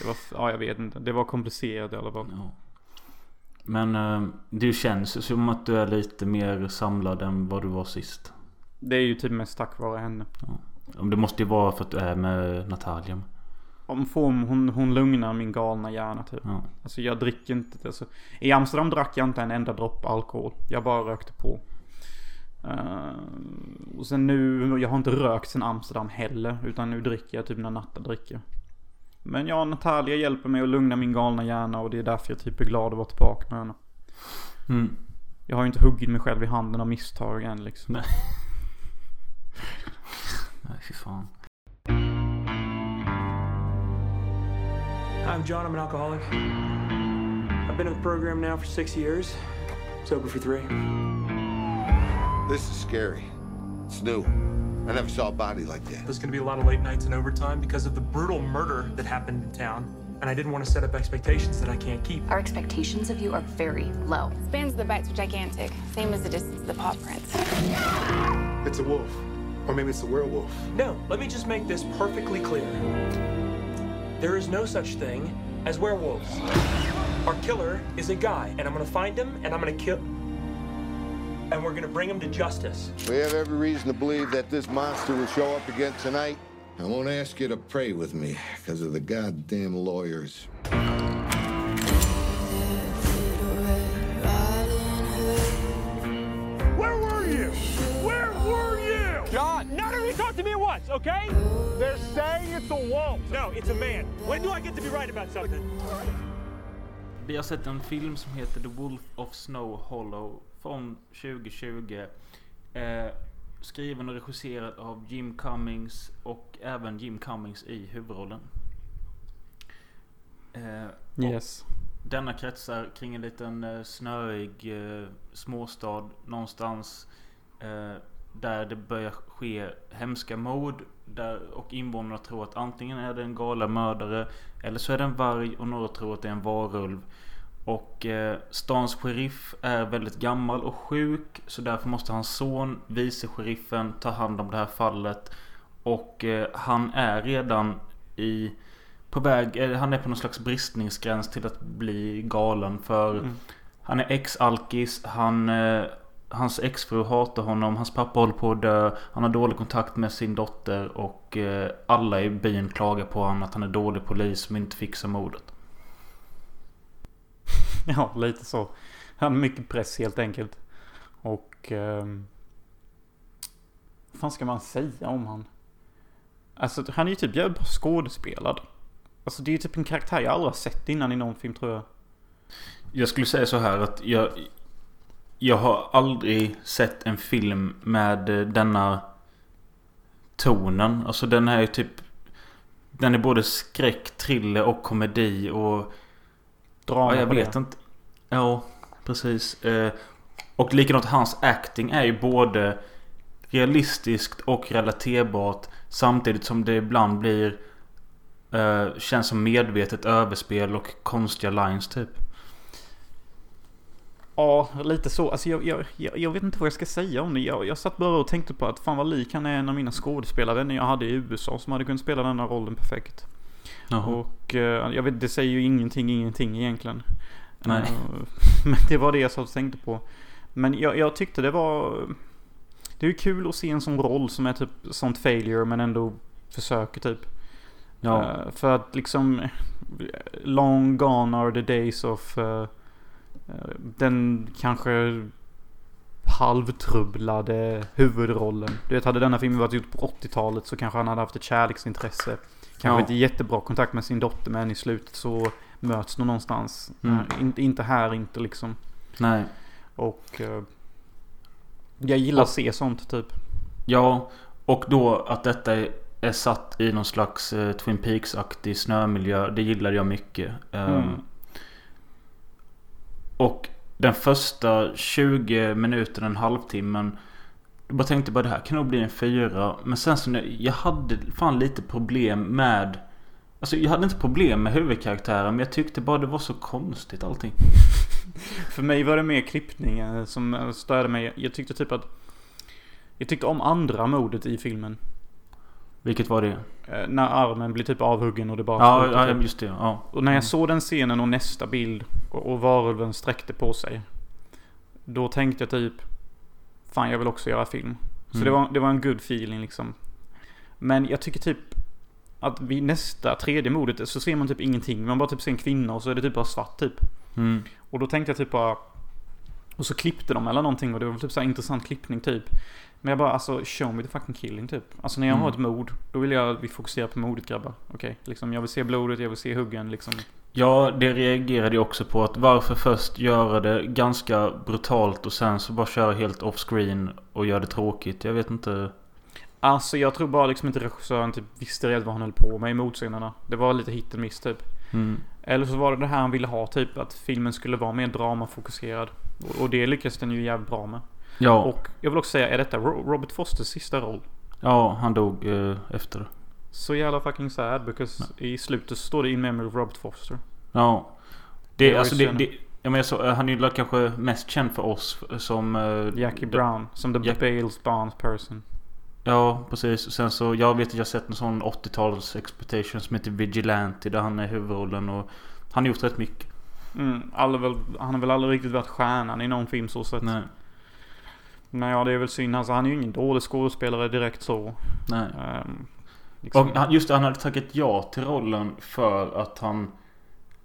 Det var, ja jag vet inte. Det var komplicerat i alla fall. Ja. Men eh, det känns som att du är lite mer samlad än vad du var sist. Det är ju typ mest tack vare henne. Om Det måste ju vara för att du är med Natalia. Om form, hon, hon lugnar min galna hjärna typ. Ja. Alltså jag dricker inte. Alltså, I Amsterdam drack jag inte en enda droppe alkohol. Jag bara rökte på. Eh, och sen nu, jag har inte rökt sen Amsterdam heller. Utan nu dricker jag typ när Natta dricker. Men ja, Natalia hjälper mig att lugna min galna hjärna och det är därför jag typ är glad att vara tillbaka med henne. Mm. Jag har ju inte huggit mig själv i handen av misstag än liksom. Nej. <laughs> Nej, fy fan. I'm John. I'm an alcoholic. I've been in the program now for six years. Sober for three. This is scary. It's new. I never saw a body like that. There's going to be a lot of late nights and overtime because of the brutal murder that happened in town. And I didn't want to set up expectations that I can't keep. Our expectations of you are very low. Spans of the bites are gigantic, same as the distance of the paw prints. It's a wolf. Or maybe it's a werewolf. No, let me just make this perfectly clear. There is no such thing as werewolves. Our killer is a guy, and I'm to find him, and I'm to kill. And we're to bring him to justice. We have every reason to believe that this monster will show up again tonight. I won't ask you to pray with me because of the goddamn lawyers. Once, okay? They're saying it's a wolf. No, it's a man. When do I get to be right about something? Vi har sett en film som heter The Wolf of Snow Hollow från 2020. Eh, skriven och regisserad av Jim Cummings och även Jim Cummings i huvudrollen. Eh, Yes. Denna kretsar kring en liten eh, snöig eh, småstad någonstans. Där det börjar ske hemska mord. Där, och invånarna tror att antingen är det en galen mördare. Eller så är det en varg och några tror att det är en varulv. Och eh, stans sheriff är väldigt gammal och sjuk. Så därför måste hans son, vice sheriffen, ta hand om det här fallet. Och eh, han är redan i på väg, eh, han är på någon slags bristningsgräns till att bli galen för Han är ex-alkis, han, eh, hans exfru hatar honom, hans pappa håller på att dö, han har dålig kontakt med sin dotter och eh, alla i byn klagar på honom att han är dålig polis som inte fixar mordet. <laughs> Ja, lite så. Han har mycket press helt enkelt. Och... ehm, vad fan ska man säga om han? Alltså han är ju typ jävligt bra skådespelad. Alltså det är ju typ en karaktär jag aldrig har sett innan i någon film tror jag. Jag skulle säga så här att jag Jag har aldrig sett en film med eh, denna tonen. Alltså den är typ Den är både skräck, thriller och komedi och Drama Ja, jag vet det. inte. Ja, precis. Eh, Och likadant hans acting är ju både realistiskt och relaterbart. Samtidigt som det ibland blir eh, Känns som medvetet överspel och konstiga lines typ. Ja, lite så. Alltså jag, jag, jag, vet inte vad jag ska säga om det. Jag, jag satt bara och tänkte på att fan vad lik han är en av mina skådespelarvänner jag hade i USA som hade kunnat spela den här rollen perfekt. Jaha. Och eh, jag vet, det säger ju ingenting, ingenting egentligen. Nej. Eh, <laughs> men det var det jag satt och tänkte på. Men jag, jag tyckte det var... Det är ju kul att se en sån roll som är typ sånt failure men ändå försöker typ. Ja. Eh, för att liksom Long gone are the days of Den kanske halvtrubblade huvudrollen. Du vet, hade denna filmen varit gjord på 80-talet så kanske han hade haft ett kärleksintresse. Kanske Ja. inte jättebra kontakt med sin dotter men i slutet så möts de någonstans. Mm. Eh, inte, här, inte liksom. Nej. Och eh, jag gillar Och- att se sånt typ. Ja. Och då att detta är, är satt i någon slags eh, Twin Peaks-aktig snömiljö. Det gillade jag mycket. Ehm, Mm. Och den första 20 minuterna, en halvtimmen. Jag bara tänkte bara det här kan nog bli en fyra. Men sen så när- jag hade fan lite problem med Alltså jag hade inte problem med huvudkaraktären men jag tyckte bara det var så konstigt allting. <laughs> För mig var det mer klippningen som eh, störde mig. Jag tyckte typ att... Jag tyckte om andra modet i filmen. Vilket var det? Eh, När armen blir typ avhuggen och det bara Ja, ja typ. just det. Ja. Och när jag såg den scenen och nästa bild och, och varulven sträckte på sig. Då tänkte jag typ Fan jag vill också göra film. Så Mm. det, var, det var en good feeling liksom. Men jag tycker typ att vid nästa tredje mordet så ser man typ ingenting. Man bara typ ser en kvinna och så är det typ bara svart typ. Mm. Och då tänkte jag typ bara Och så klippte de eller någonting och det var typ så intressant klippning typ. Men jag bara alltså show me the fucking killing typ. Alltså när jag Mm. har ett mord Då vill jag att vi fokuserar på mordet grabbar. Okej, liksom jag vill se blodet, jag vill se huggen liksom. Ja, det reagerade jag också på. Att varför först göra det ganska brutalt och sen så bara köra helt off screen och göra det tråkigt. Jag vet inte. Alltså jag tror bara liksom inte regissören typ visste redan vad han höll på med i motscenerna. Det var lite hit and miss typ. Mm. Eller så var det det här han ville ha typ. Att filmen skulle vara mer dramafokuserad. Och- Och det lyckades den ju jävligt bra med. Ja, Och jag vill också säga, är detta Ro- Robert Fosters sista roll? ja han dog eh, efter. Så jävla fucking sad because i slutet så står det in memory of Robert Foster. Ja. Det Det, alltså det, det, ja, men jag så, han är ju kanske mest känd för oss som... eh, Jackie Brown, som the Jack- Bales Bonds person. Ja, precis. Sen så, jag vet att jag sett en sån 80-tals exploitation som heter Vigilante där han är huvudrollen och han har gjort rätt mycket. Mm, väl, han har väl aldrig riktigt varit stjärnan i någon film så sett. Nej, Men ja, det är väl synd. Alltså, han är ju ingen dålig skådespelare direkt så. nej. Ehm, liksom. Och just det, han hade tackat ja till rollen för att han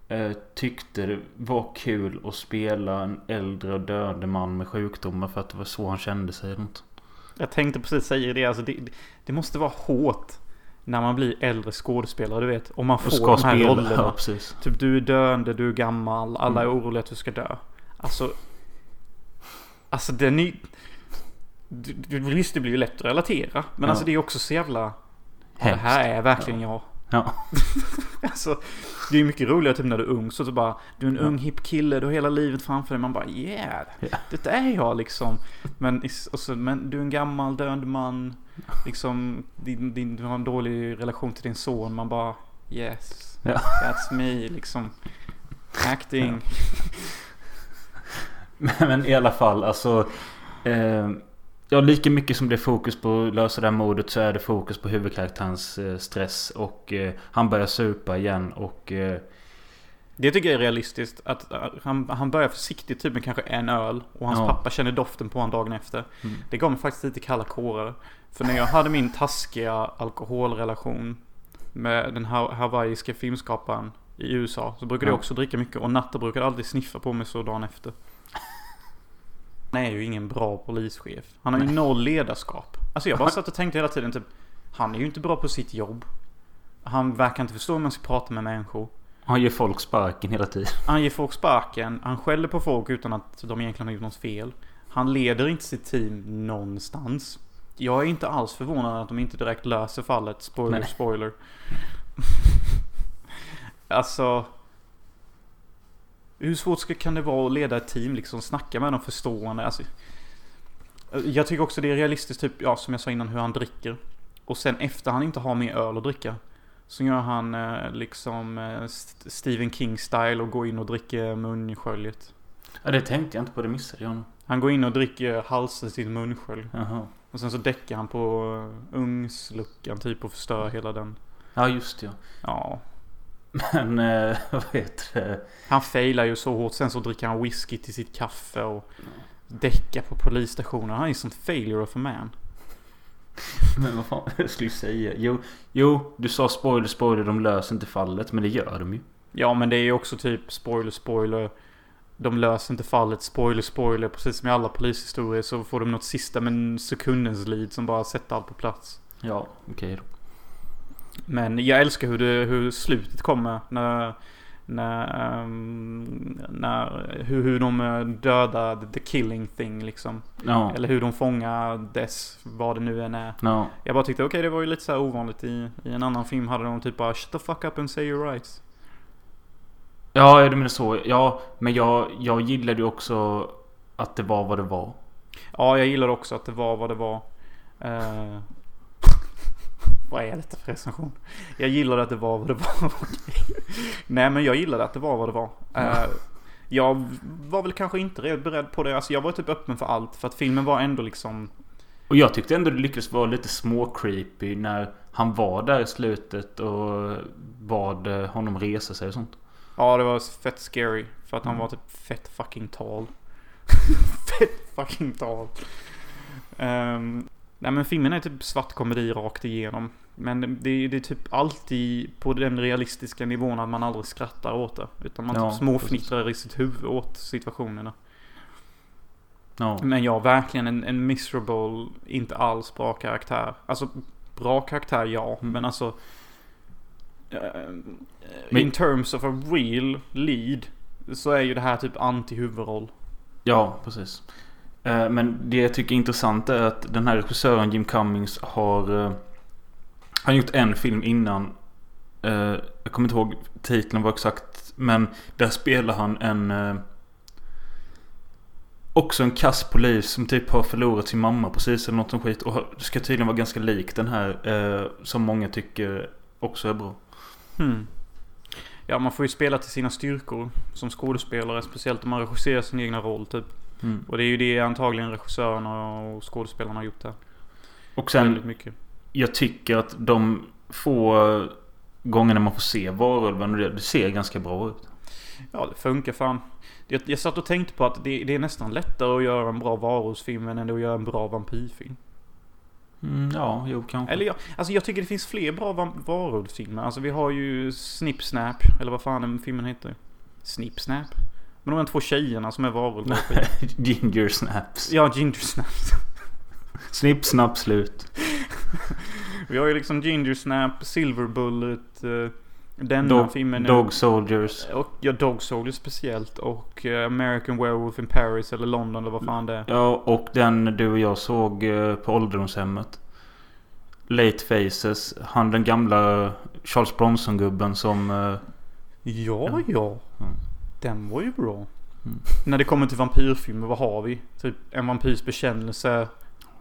eh, tyckte det var kul att spela en äldre och döende man med sjukdomar för att det var så han kände sig. något. Jag tänkte precis säga det. Alltså, det, det- måste vara hårt. När man blir äldre skådespelare, du vet. Om man får ska de här spela. rollerna. Ja. Typ du är döende, du är gammal, alla är Mm. oroliga att du ska dö. Alltså... Alltså den är... Du, du, visst det blir ju lätt att relatera. Men Ja. alltså det är också så jävla... Ja, det Hemskt. här är verkligen jag. Ja. <laughs> Alltså, det är mycket roligare typ när du är ung. Så, så bara, du är en Ja. ung hipp kille, du har hela livet framför dig. Man bara yeah, Ja. det är jag liksom. Men, så, men du är en gammal döende man. Liksom, din, din, du har en dålig relation till din son. Man bara yes, Ja. that's me liksom. Acting. Men i alla fall, alltså. Eh, ja, lika mycket som det är fokus på att lösa det här mordet så är det fokus på huvudkaraktärens eh, stress. Och eh, han börjar supa igen och... Eh, Det tycker jag är realistiskt. Att han, han börjar försiktigt typ med kanske en öl. Och hans Ja. pappa känner doften på honom dagen efter. Mm. Det gav mig faktiskt lite kalla kårar. För när jag hade min taskiga alkoholrelation med den ha- hawaiiska filmskaparen i USA. Så brukade Ja. jag också dricka mycket. Och Natta brukade alltid sniffa på mig så dagen efter. Han är ju ingen bra polischef. Han har ju noll ledarskap. Alltså jag bara satt och tänkte hela tiden typ. Han är ju inte bra på sitt jobb. Han verkar inte förstå hur man ska prata med människor. han ger folk sparken hela tiden. Han ger folk sparken, han skäller på folk utan att de egentligen har gjort något fel. Han leder inte sitt team någonstans. Jag är inte alls förvånad att de inte direkt löser fallet. Spoiler, Nej. spoiler. <laughs> alltså... Hur svårt ska, kan det vara att leda ett team liksom? Snacka med dem förstående. Alltså, jag tycker också det är realistiskt, typ, ja, som jag sa innan, hur han dricker. Och sen efter han inte har mer öl att dricka. Så gör han eh, liksom eh, St- Stephen King-style och går in och dricker munsköljet. Ja, det tänkte jag inte på. Det missade jag nog. Han går in och dricker halsen till munskölj. Jaha. Och sen så däckar han på eh, ugnsluckan typ och förstör hela den. Ja, just det, ja. Ja. Men eh, <laughs> vad heter det? Han failar ju så hårt. Sen så dricker han whisky till sitt kaffe och däckar på polisstationen. Han är ju sånt failure of a man. <laughs> Men vad fan jag skulle säga? Jo, jo, du sa spoiler, spoiler. De löser inte fallet. Men det gör de ju. Ja men det är ju också typ spoiler, spoiler. De löser inte fallet, spoiler, spoiler. Precis som i alla polishistorier så får de något sista med sekundens lead som bara sätter allt på plats. Ja, okej då. Men jag älskar hur, det, hur slutet kommer. När När, ehm, när, hur, hur de eh, dödar the, killing thing liksom. Ja. Eller hur de fångar dess, vad det nu än är. Ja. Jag bara tyckte okej det var ju lite så ovanligt i, i en annan film hade de typ bara shut the fuck up and say your rights. Ja, du menar så. Ja, men jag, jag gillade ju också att det var vad det var. Ja, jag gillar också att det var vad det var. Eh, vad är detta för recension? Jag gillade att det var vad det var. <laughs> Nej, men jag gillade att det var vad det var. Eh, jag var väl kanske inte beredd på det. Alltså jag var typ öppen för allt. För att filmen var ändå liksom... Och jag tyckte ändå det lyckades vara lite små creepy när han var där i slutet och bad eh, honom resa sig och sånt. Ja, det var fett scary. För att han var typ fett fucking tall. <laughs> fett fucking tall. Ehm, nej men filmen är typ svart komedi rakt igenom. Men det, det är typ alltid på den realistiska nivån att man aldrig skrattar åt det. Utan man Ja, typ småfnittrar i sitt huvud åt situationerna. Ja. Men ja, verkligen en, en miserable, inte alls bra karaktär. Alltså, bra karaktär ja, men alltså... eh, Men- in terms of a real lead så är ju det här typ anti-huvudroll. Ja, precis. Eh, men det jag tycker är intressant är att den här regissören Jim Cummings har... Eh, han har gjort en film innan. Eh, jag kommer inte ihåg titeln var exakt. Men där spelar han en... Också en kass polis som typ har förlorat sin mamma precis eller något som skit. Och ska tydligen vara ganska lik den här. Som många tycker också är bra. Hmm. Ja, man får ju spela till sina styrkor som skådespelare. Speciellt om man regisserar sin egna roll typ. Mm. Och det är ju det antagligen regissörerna och skådespelarna har gjort där. Och sen Väldigt mycket. Jag tycker att de få gångerna man får se varulven och det, det ser ganska bra ut. Ja, det funkar fan. Jag, jag satt och tänkte på att det, det är nästan lättare att göra en bra varulvsfilm än att göra en bra vampyrfilm. Mm, ja, jo kanske. Eller ja, alltså jag tycker det finns fler bra va- varulvsfilmer. Alltså vi har ju Snip Snap, eller vad fan den filmen heter. Snip Snap? Men de här två tjejerna som är varulvar. <laughs> Ginger snaps. ja, Ginger Snaps. <laughs> Snipp, snapp, slut. <laughs> Vi har ju liksom Ginger Snap, Silver Bullet, eh, denna Dog, filmen. Dog Soldiers. Och ja, Dog Soldier speciellt. Och eh, American Werewolf in Paris eller London eller vad fan det är. Ja, och den du och jag såg eh, på ålderdomshemmet. Late Faces. Han den gamla Charles Bronson-gubben som... eh, Ja, ja. Den var ju bra. Mm. När det kommer till vampyrfilmer, vad har vi? Typ En vampyrs bekännelse,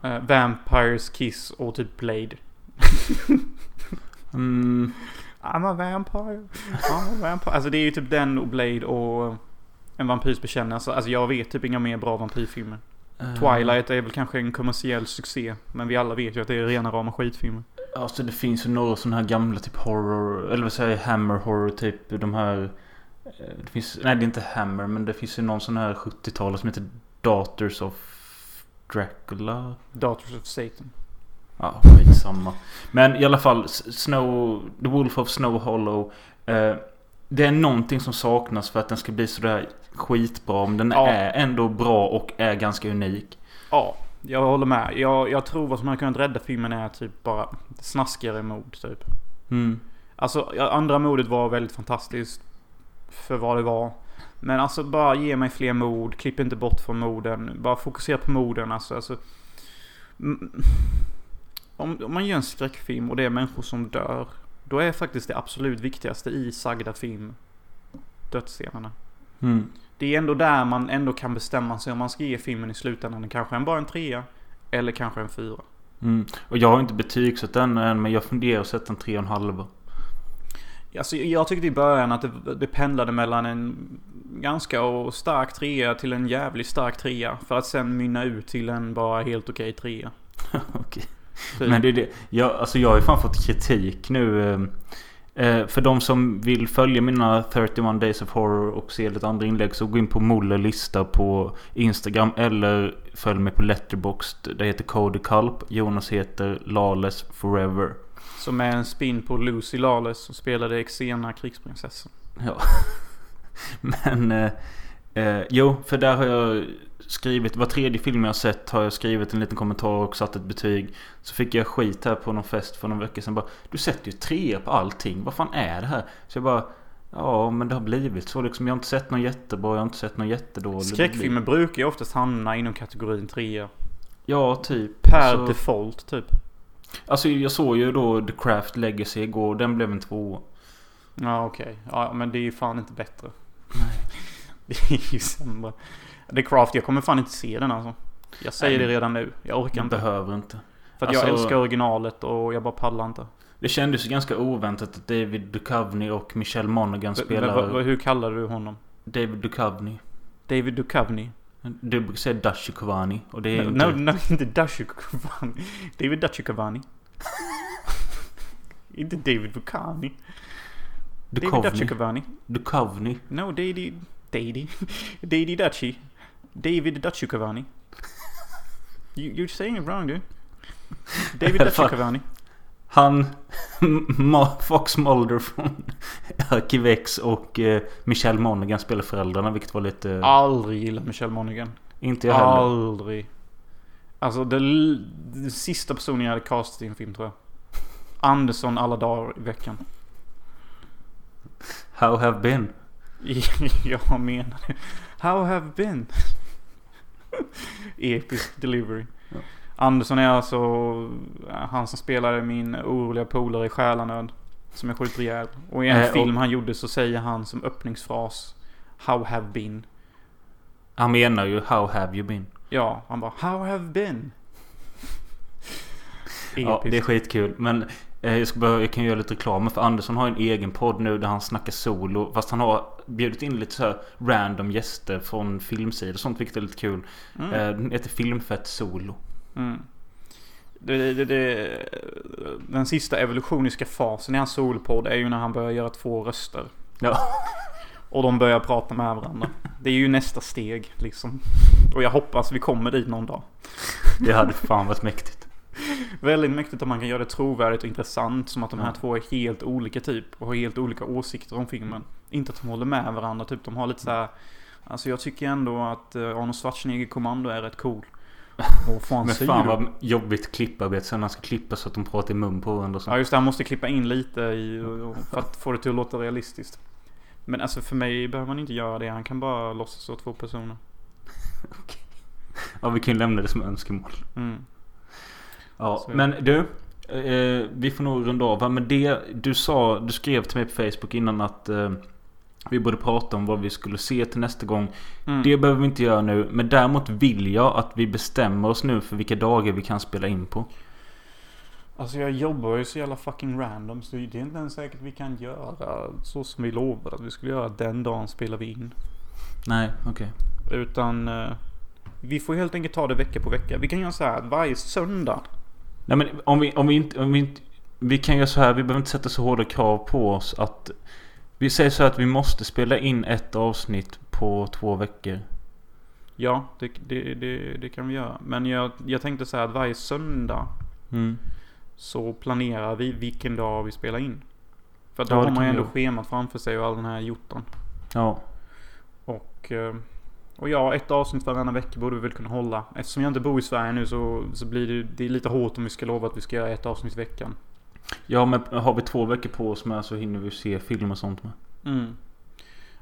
eh, Vampires Kiss och typ Blade. <laughs> Mm, I'm a vampire, I'm a vampire. Alltså det är ju typ den och Blade och En vampyrs bekännelse. Alltså jag vet typ inga mer bra vampyrfilmer. eh, Twilight är väl kanske en kommersiell succé. Men vi alla vet ju att det är rena rama skitfilmer. Alltså det finns ju några sådana här gamla typ horror. Eller vad säger jag? Hammer horror typ. De här... eh, Det finns, nej det är inte Hammer men det finns ju någon sån här 70-tal som heter Daughters of Dracula. Daughters of Satan. Ja, skitsamma. Men i alla fall, Snow... The Wolf of Snow Hollow. Eh, det är någonting som saknas för att den ska bli sådär skitbra. Men den Ja. är ändå bra och är ganska unik. Ja, jag håller med. Jag, jag tror vad som hade kunnat rädda filmen är typ bara snaskigare mod typ. Mm. Alltså andra modet var väldigt fantastiskt. För vad det var. Men alltså bara ge mig fler mod. Klipp inte bort från moden. Bara fokusera på moden alltså. alltså om, om man gör en skräckfilm och det är människor som dör. Då är faktiskt det absolut viktigaste i sagda film dödsscenerna. Mm. Det är ändå där man ändå kan bestämma sig om man ska ge filmen i slutändan kanske en bara en trea. Eller kanske en fyra. Mm. Och jag har inte betygsatt den än men jag funderar att sätta en tre och en halva. Alltså, jag tyckte i början att det, det pendlade mellan en ganska och stark trea till en jävligt stark trea. För att sen mynna ut till en bara helt okej trea. <laughs> Okej. Typ. Men det är det. Jag, alltså jag har ju fan fått kritik nu. eh, Eh, för de som vill följa mina 31 Days of Horror och se lite andra inlägg så gå in på Molle lista på Instagram eller följ mig på Letterboxd. Det heter Cody Culp. Jonas heter Lales Forever. Som är en spin på Lucy Lawless som spelade Xena krigsprinsessan. Ja. <laughs> Men... Eh, eh, jo, för där har jag skrivit... Var tredje film jag har sett har jag skrivit en liten kommentar och satt ett betyg. Så fick jag skit här på någon fest för någon vecka sedan. Bara, du sätter ju tre på allting. Vad fan är det här? Så jag bara... Ja, men det har blivit så liksom. Jag har inte sett någon jättebra, jag har inte sett någon jättedålig. Skräckfilmer brukar ju oftast hamna inom kategorin 3. Ja, typ. Per Alltså- default typ. Alltså jag såg ju då The Craft Legacy igår. Den blev en två. Ja okej. Ja men det är ju fan inte bättre. Nej. <laughs> Det är ju sämre. The Craft, jag kommer fan inte se den alltså. Jag säger Nej, det redan nu. Jag orkar Jag inte. behöver inte. För att jag Alltså- älskar originalet och jag bara pallar inte. Det kändes ju ganska oväntat att David Duchovny och Michelle Monaghan spelar... hur kallar du honom? David Duchovny. David Duchovny? Du brukar säga Dashi Kovani. Och det är No, inte... no, no, inte Duchovny. <laughs> David Duchovny. inte David Duchovny. David Duchovny. Duchovny. Duchovny. No, Daddy... Daddy. Daddy Dutchy. David Duchovny. You, you're saying it wrong dude. David <laughs> Fan. Duchovny. Han... <laughs> Fox Mulder från <laughs> Arkiv X och eh, Michelle Monaghan spelar föräldrarna vilket var lite... Aldrig gillat Michelle Monaghan. Inte jag heller. Aldrig. Alltså det sista personen jag hade castat i en film tror jag. Andersson alla dagar i veckan. How have been? <laughs> jag menar det. How have been? Episk delivery. Andersson är alltså han som spelade min oroliga polare i Själanöd. Som jag skjuter ihjäl. Och i en Eh, och- film han gjorde så säger han som öppningsfras How have been. Han menar ju How have you been? Ja, han bara How have been. Ja, det är skitkul. Men eh, jag, ska bara, jag kan göra lite reklam för Andersson har en egen podd nu där han snackar solo. Fast han har bjudit in lite så random gäster från filmsidor och sånt vilket är lite kul. Mm. Eh, Den heter Filmfett Solo. Mm. Det, det, det, den sista evolutioniska fasen i hans solpodd är ju när han börjar göra två röster. Ja. <laughs> Och de börjar prata med varandra. Det är ju nästa steg liksom. Och jag hoppas vi kommer dit någon dag. Det hade fan varit mäktigt. Väldigt mäktigt om man kan göra det trovärdigt och intressant. Som att de här två är helt olika typ. Och har helt olika åsikter om filmen. Inte att de håller med varandra. Typ de har lite så här. Alltså jag tycker ändå att eh, Arnold Schwarzenegger kommando är rätt cool. Och fan Men fan vad jobbigt klipparbete sen han ska klippa så att de pratar i mun på varandra Ja just det, han måste klippa in lite i, för att få det till att låta realistiskt. Men alltså för mig behöver man inte göra det. Han kan bara låtsas vara två personer. <laughs> Ja vi kan ju lämna det som önskemål. Mm. Ja Så- men du. Eh, vi får nog runda av. Men det du sa, du skrev till mig på Facebook innan att eh, vi borde prata om vad vi skulle se till nästa gång. Mm. Det behöver vi inte göra nu. Men däremot vill jag att vi bestämmer oss nu för vilka dagar vi kan spela in på. Alltså jag jobbar ju så jävla fucking random. Så det är inte ens säkert vi kan göra så som vi lovade att vi skulle göra. Den dagen spelar vi in. Nej, okej. Utan eh, vi får helt enkelt ta det vecka på vecka. Vi kan göra så här varje söndag. Nej men om vi, om vi inte... Om vi, inte vi kan göra så här, vi behöver inte sätta så hårda krav på oss att... Vi säger så att vi måste spela in ett avsnitt på två veckor. Ja, det, det, det, det kan vi göra. Men jag, jag tänkte här att varje söndag Mm. så planerar vi vilken dag vi spelar in. För Ja, då det har man ju ändå göra. schemat framför sig och all den här jotton. Ja. Och, eh, och ja, ett avsnitt varannan vecka borde vi väl kunna hålla. Eftersom jag inte bor i Sverige nu så, så blir det, det lite hårt om vi ska lova att vi ska göra ett avsnitt i veckan. Ja men har vi två veckor på oss med så hinner vi se film och sånt med. Mm.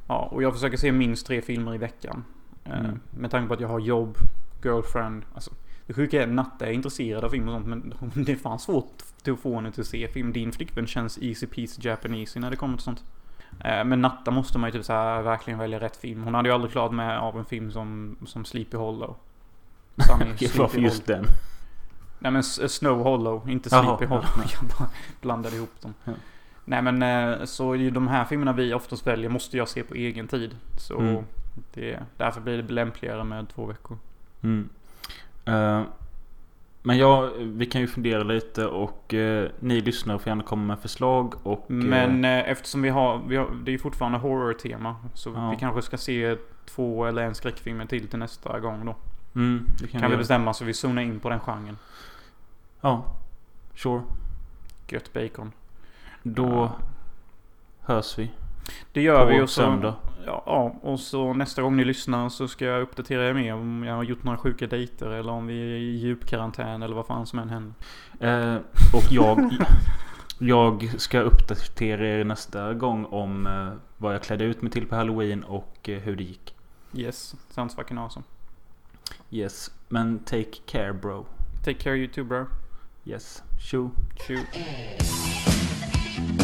Ja, och jag försöker se minst tre filmer i veckan. Eh, Mm. Med tanke på att jag har jobb, girlfriend. Alltså, det sjuka är att Natta är intresserad av film och sånt men <laughs> det är fan svårt att få henne till att se film. Din flickvän känns easy peasy Japanese när det kommer till sånt. Eh, Men Natta måste man ju typ så här verkligen välja rätt film. Hon hade ju aldrig klarat med av en film som, som Sleepy Hollow. <laughs> Okej, Sleepy varför just Hollow. den? Nej men Snow Hollow, inte Sleepy Hollow. ja. <laughs> Jag bara blandade ihop dem. Ja. Nej men eh, så ju de här filmerna vi oftast väljer måste jag se på egen tid. Så Mm. det, därför blir det lämpligare med två veckor. Mm. Eh, men ja, vi kan ju fundera lite och eh, ni lyssnare får gärna komma med förslag och... Men eh, eftersom vi har, vi har, det är fortfarande horror-tema. Så Ja. vi kanske ska se två eller en skräckfilm till till nästa gång då. mm, kan, Kan, vi bestämma så vi zonar in på den genren. Ja, sure. Gött bacon. Då Ja. hörs vi. Det gör På vi så, söndag. Ja, ja, och så nästa gång ni lyssnar så ska jag uppdatera er mer om jag har gjort några sjuka dejter eller om vi är i djupkarantän eller vad fan som än händer. Eh, och jag... <laughs> Jag ska uppdatera er nästa gång om eh, vad jag klädde ut mig till på halloween och eh, hur det gick. Yes, sounds fucking awesome. Yes, men take care bro. Take care you too bro. Yes, shoe, shoe. <laughs>